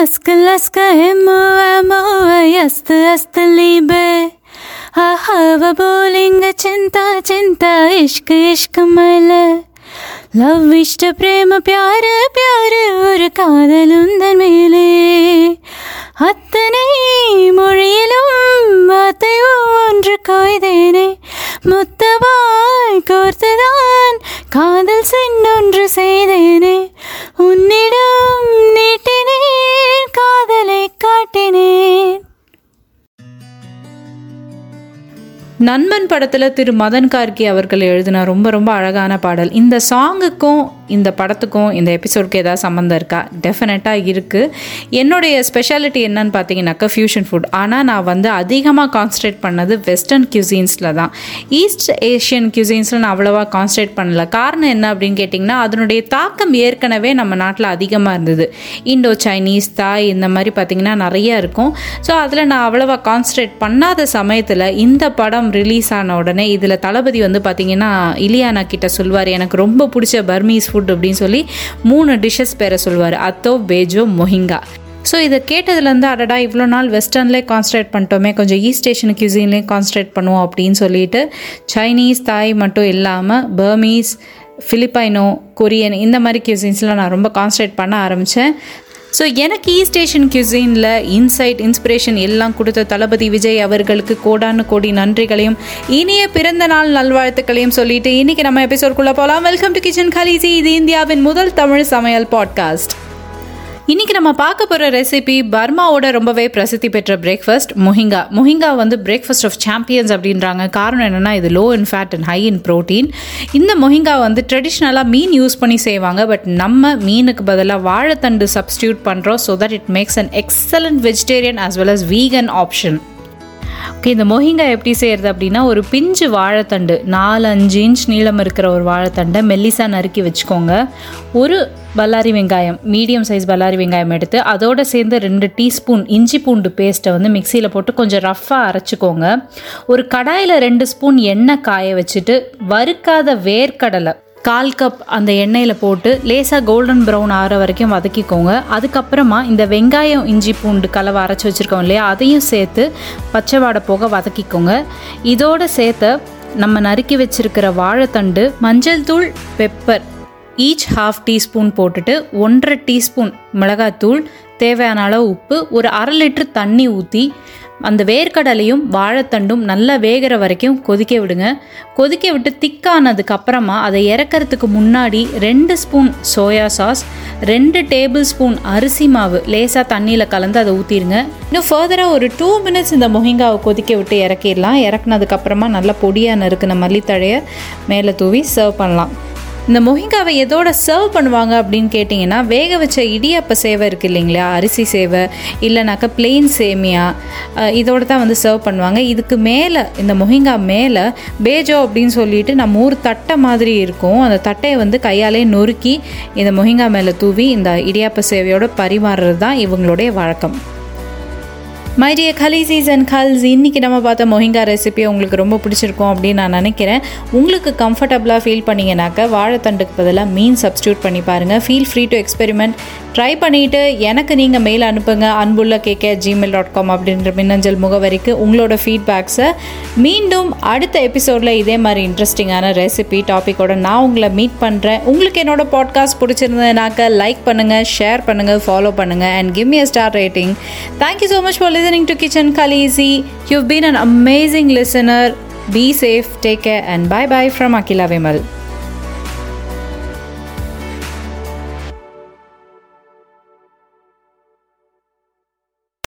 Askın laska emo emo ayast astă libe Ha vă bolinga chinta chinta ișcă ișcă mele Love işte prema pyar pyar ur kadalunden mele நண்பன் படத்தில் திரு மதன் கார்கி அவர்கள் எழுதின ரொம்ப ரொம்ப அழகான பாடல். இந்த சாங்குக்கும் இந்த படத்துக்கும் இந்த எபிசோடுக்கும் ஏதாவது சம்மந்தம் இருக்கா? டெஃபினட்டாக இருக்குது என்னுடைய ஸ்பெஷாலிட்டி என்னன்னு பார்த்தீங்கன்னாக்கா ஃபியூஷன் ஃபுட் ஆனால் நான் வந்து அதிகமாக கான்சன்ட்ரேட் பண்ணது வெஸ்டர்ன் கியூசின்ஸில் தான். ஈஸ்ட் ஏஷியன் கியூசின்ஸில் நான் அவ்வளோவா கான்சன்ட்ரேட் பண்ணல. காரணம் என்ன அப்படின்னு கேட்டிங்கன்னா அதனுடைய தாக்கம் ஏற்கனவே நம்ம நாட்டில் அதிகமாக இருந்தது. இண்டோ சைனீஸ் தாய் இந்த மாதிரி பார்த்திங்கன்னா நிறைய இருக்கும். ஸோ அதில் நான் அவ்வளோவா கான்சன்ட்ரேட் பண்ணாத சமயத்தில் இந்த படம் ரிலீஸ் ஆன உடனே இதில் தளபதி வந்து பார்த்திங்கன்னா இலியானா கிட்ட சொல்வார் எனக்கு ரொம்ப பிடிச்ச பர்மீஸ் ஃபுட் அப்படின்னு சொல்லி மூணு டிஷ்ஷஸ் பேரை சொல்வார். அத்தோ பேஜோ மொஹிங்கா. ஸோ இதை கேட்டதுலேருந்து அடடா இவ்வளோ நாள் வெஸ்டர்ன்லேயே கான்சன்ட்ரேட் பண்ணிட்டோமே கொஞ்சம் ஈஸ்ட் ஏஷியன் கியூசின்லேயும் கான்சன்ட்ரேட் பண்ணுவோம் அப்படின்னு சொல்லிட்டு சைனீஸ் தாய் மட்டும் இல்லாமல் பர்மீஸ் ஃபிலிப்பைனோ கொரியன் இந்த மாதிரி கியூசின்ஸ்லாம் நான் ரொம்ப கான்சன்ட்ரேட் பண்ண ஆரம்பித்தேன் ஸோ எனக்கு ஈ ஸ்டேஷன் கியூசினில் இன்சைட் இன்ஸ்பிரேஷன் எல்லாம் கொடுத்த தளபதி விஜய் அவர்களுக்கு கோடானு கோடி நன்றிகளையும் இனிய பிறந்த நாள் நல்வாழ்த்துக்களையும் சொல்லிட்டு இன்னைக்கு நம்ம எபிசோட்குள்ளே போகலாம் வெல்கம் டு கிச்சன் கலீசி இது இந்தியாவின் முதல் தமிழ் சமையல் பாட்காஸ்ட் இன்றைக்கி நம்ம பார்க்க போகிற ரெசிபி பர்மாவோட ரொம்பவே பிரசித்தி பெற்ற பிரேக்ஃபாஸ்ட் முஹிங்கா. முஹிங்கா வந்து பிரேக்ஃபாஸ்ட் ஆஃப் சாம்பியன்ஸ் அப்படின்றாங்க. காரணம் என்னென்னா இது low in fat and high in protein இந்த முஹிங்கா வந்து ட்ரெடிஷ்னலாக மீன் யூஸ் பண்ணி செய்வாங்க. பட் நம்ம மீனுக்கு பதிலாக வாழைத்தண்டு சப்ஸ்டியூட் பண்ணுறோம் so that it makes an excellent vegetarian as well as vegan option okay இந்த மொஹிங்கா எப்படி செய்கிறது அப்படின்னா ஒரு பிஞ்சு வாழைத்தண்டு நாலு அஞ்சு இன்ச் நீளம் இருக்கிற ஒரு வாழைத்தண்டை மெல்லிசா நறுக்கி வச்சுக்கோங்க. ஒரு பல்லாரி வெங்காயம் மீடியம் சைஸ் பல்லாரி வெங்காயம் எடுத்து அதோடு சேர்ந்து ரெண்டு டீஸ்பூன் இஞ்சி பூண்டு பேஸ்ட்டை வந்து மிக்சியில் போட்டு கொஞ்சம் ரஃப்பாக அரைச்சிக்கோங்க. ஒரு கடாயில் ரெண்டு ஸ்பூன் எண்ணெய் காய வச்சுட்டு வறுக்காத வேர்க்கடலை கால் கப் அந்த எண்ணெயில் போட்டு லேசாக கோல்டன் ப்ரௌன் ஆகிற வரைக்கும் வதக்கிக்கோங்க. அதுக்கப்புறமா இந்த வெங்காயம் இஞ்சி பூண்டு கலவை அரைச்சி வச்சுருக்கோம் இல்லையா அதையும் சேர்த்து பச்சை வாடை போக வதக்கிக்கோங்க. இதோடு சேர்த்து நம்ம நறுக்கி வச்சுருக்கிற வாழைத்தண்டு மஞ்சள் தூள் பெப்பர் ஈச் ஹாஃப் டீஸ்பூன் போட்டுட்டு ஒன்றரை டீஸ்பூன் மிளகாத்தூள் தேவையான அளவு உப்பு ஒரு அரை லிட்டர் தண்ணி ஊற்றி அந்த வேர்க்கடலையும் வாழைத்தண்டும் நல்லா வேகிற வரைக்கும் கொதிக்க விடுங்க. கொதிக்க விட்டு திக்கானதுக்கு அப்புறமா அதை இறக்கிறதுக்கு முன்னாடி ரெண்டு ஸ்பூன் சோயா சாஸ் ரெண்டு டேபிள் ஸ்பூன் அரிசி மாவு லேசாக தண்ணியில் கலந்து அதை ஊற்றிடுங்க இன்னும் ஃபர்தராக ஒரு டூ மினிட்ஸ் இந்த மொஹிங்காவை கொதிக்க விட்டு இறக்கிடலாம். இறக்குனதுக்கப்புறமா நல்லா பொடியாக நறுக்கின மல்லித்தழையை மேலே தூவி சர்வ் பண்ணலாம். இந்த மொஹிங்காவை எதோட சர்வ் பண்ணுவாங்க அப்படின்னு கேட்டிங்கன்னா வேக வச்ச இடியாப்ப சேவை இருக்குது இல்லைங்களா? அரிசி சேவை இல்லைனாக்கா பிளெயின் சேமியா இதோட தான் வந்து சர்வ் பண்ணுவாங்க. இதுக்கு மேலே இந்த மொஹிங்கா மேலே பேஜோ அப்படின்னு சொல்லிட்டு நம்ம ஊர் தட்டை மாதிரி இருக்கும். அந்த தட்டையை வந்து கையாலே நொறுக்கி இந்த மொஹிங்கா மேலே தூவி இந்த இடியாப்ப சேவையோட பரிமாறுறது தான் இவங்களுடைய வழக்கம். My dear khaleesis and khals இன்றைக்கி நம்ம பார்த்த மொஹிங்கா ரெசிபி உங்களுக்கு ரொம்ப பிடிச்சிருக்கும் அப்படின்னு நான் நினைக்கிறேன். உங்களுக்கு கம்ஃபர்டபுளாக ஃபீல் பண்ணிங்கனாக்கா வாழைத்தண்டுக்கு பதிலாக மீன் சப்ஸ்டியூட் பண்ணி பாருங்கள் feel free to experiment try பண்ணிவிட்டு எனக்கு நீங்கள் மெயில் அனுப்புங்க. அன்புள்ள கேகே ஜிமெயில் டாட் காம் அப்படின்ற மின்னஞ்சல் முகவரிக்கு உங்களோட ஃபீட்பேக்ஸை மீண்டும் அடுத்த எபிசோடில் இதே மாதிரி இன்ட்ரெஸ்டிங்கான ரெசிபி டாப்பிக்கோட நான் உங்களை மீட் பண்ணுறேன் உங்களுக்கு என்னோட பாட்காஸ்ட் பிடிச்சிருந்ததுனாக்க லைக் பண்ணுங்கள் ஷேர் பண்ணுங்கள் ஃபாலோ பண்ணுங்கள் and give me a star rating thank you so much for listening to Kitchen Khaleesi. You've been an amazing listener. Be safe, take care, and bye bye from Akila Vimal.